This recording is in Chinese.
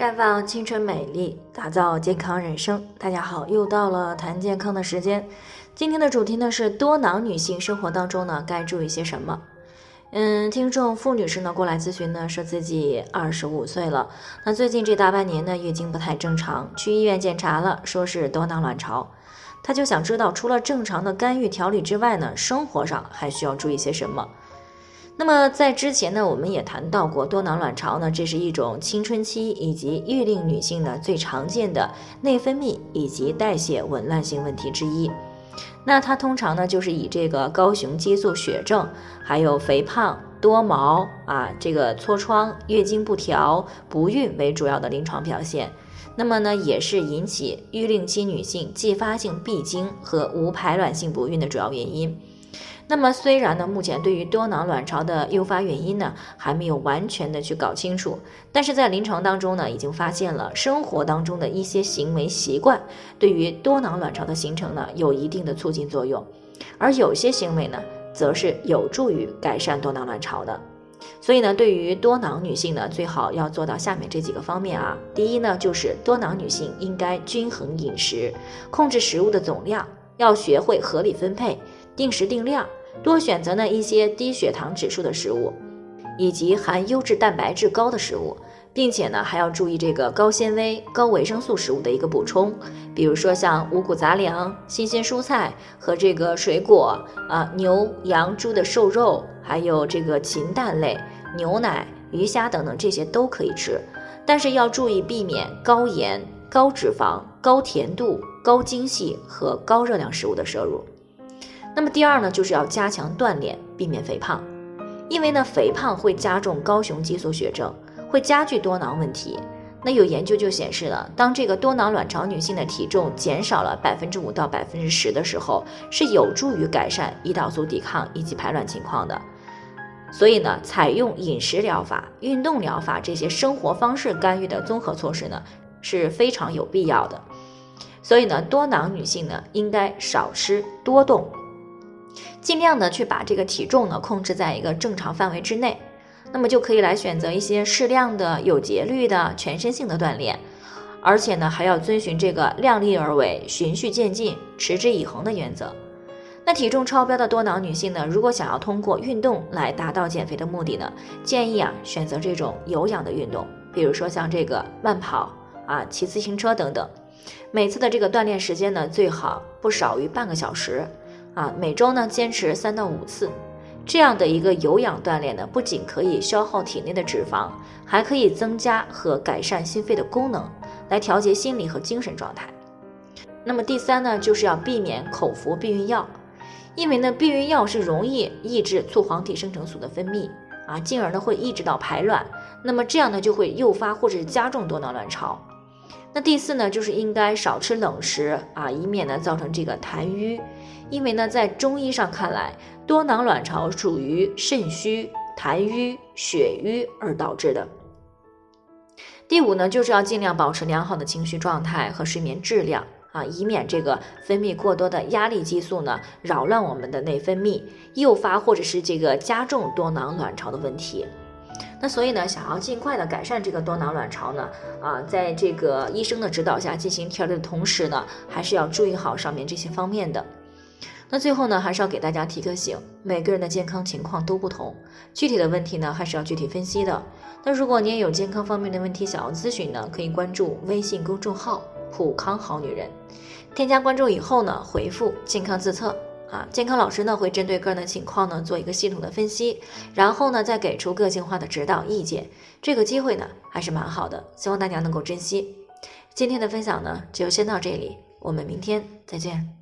绽放青春美丽，打造健康人生。大家好，又到了谈健康的时间。今天的主题呢是多囊女性生活当中呢该注意些什么？嗯，听众付女士呢过来咨询呢，说自己二十五岁了，那最近这大半年呢月经不太正常，去医院检查了，说是多囊卵巢。她就想知道，除了正常的干预调理之外呢，生活上还需要注意些什么？那么在之前呢，我们也谈到过多囊卵巢呢，这是一种青春期以及育龄女性呢最常见的内分泌以及代谢紊乱性问题之一。那它通常呢就是以这个高雄激素血症、还有肥胖、多毛啊、这个痤疮、月经不调、不孕为主要的临床表现。那么呢，也是引起育龄期女性继发性闭经和无排卵性不孕的主要原因。那么虽然呢，目前对于多囊卵巢的诱发原因呢，还没有完全的去搞清楚，但是在临床当中呢，已经发现了生活当中的一些行为习惯对于多囊卵巢的形成呢，有一定的促进作用，而有些行为呢，则是有助于改善多囊卵巢的。所以呢，对于多囊女性呢，最好要做到下面这几个方面啊。第一呢，就是多囊女性应该均衡饮食，控制食物的总量，要学会合理分配，定时定量。多选择呢一些低血糖指数的食物，以及含优质蛋白质高的食物，并且呢还要注意这个高纤维、高维生素食物的一个补充，比如说像五谷杂粮、新鲜蔬菜和这个水果啊，牛、羊、猪的瘦肉，还有这个禽蛋类、牛奶、鱼虾等等这些都可以吃，但是要注意避免高盐、高脂肪、高甜度、高精细和高热量食物的摄入。那么第二呢，就是要加强锻炼，避免肥胖，因为呢，肥胖会加重高雄激素血症，会加剧多囊问题。那有研究就显示了，当这个多囊卵巢女性的体重减少了百分之五到百分之十的时候，是有助于改善胰岛素抵抗以及排卵情况的。所以呢，采用饮食疗法、运动疗法这些生活方式干预的综合措施呢，是非常有必要的。所以呢，多囊女性呢，应该少吃多动。尽量的去把这个体重呢控制在一个正常范围之内，那么就可以来选择一些适量的有节律的全身性的锻炼，而且呢还要遵循这个量力而为、循序渐进、持之以恒的原则。那体重超标的多囊女性呢，如果想要通过运动来达到减肥的目的呢，建议啊选择这种有氧的运动，比如说像这个慢跑啊、骑自行车等等，每次的这个锻炼时间呢最好不少于半个小时。啊，每周呢坚持三到五次，这样的一个有氧锻炼呢，不仅可以消耗体内的脂肪，还可以增加和改善心肺的功能，来调节心理和精神状态。那么第三呢，就是要避免口服避孕药，因为呢，避孕药是容易抑制促黄体生成素的分泌啊，进而呢会抑制到排卵，那么这样呢就会诱发或者是加重多囊卵巢。那第四呢，就是应该少吃冷食啊，以免呢造成这个痰瘀。因为呢，在中医上看来，多囊卵巢属于肾虚、痰瘀、血瘀而导致的。第五呢，就是要尽量保持良好的情绪状态和睡眠质量啊，以免这个分泌过多的压力激素呢扰乱我们的内分泌，诱发或者是这个加重多囊卵巢的问题。那所以呢，想要尽快的改善这个多囊卵巢呢，啊，在这个医生的指导下进行调理的同时呢，还是要注意好上面这些方面的。那最后呢，还是要给大家提个醒，每个人的健康情况都不同，具体的问题呢，还是要具体分析的。那如果你也有健康方面的问题想要咨询呢，可以关注微信公众号“普康好女人”，添加关注以后呢，回复“健康自测”啊，健康老师呢会针对个人的情况呢做一个系统的分析，然后呢再给出个性化的指导意见。这个机会呢还是蛮好的，希望大家能够珍惜。今天的分享呢就先到这里，我们明天再见。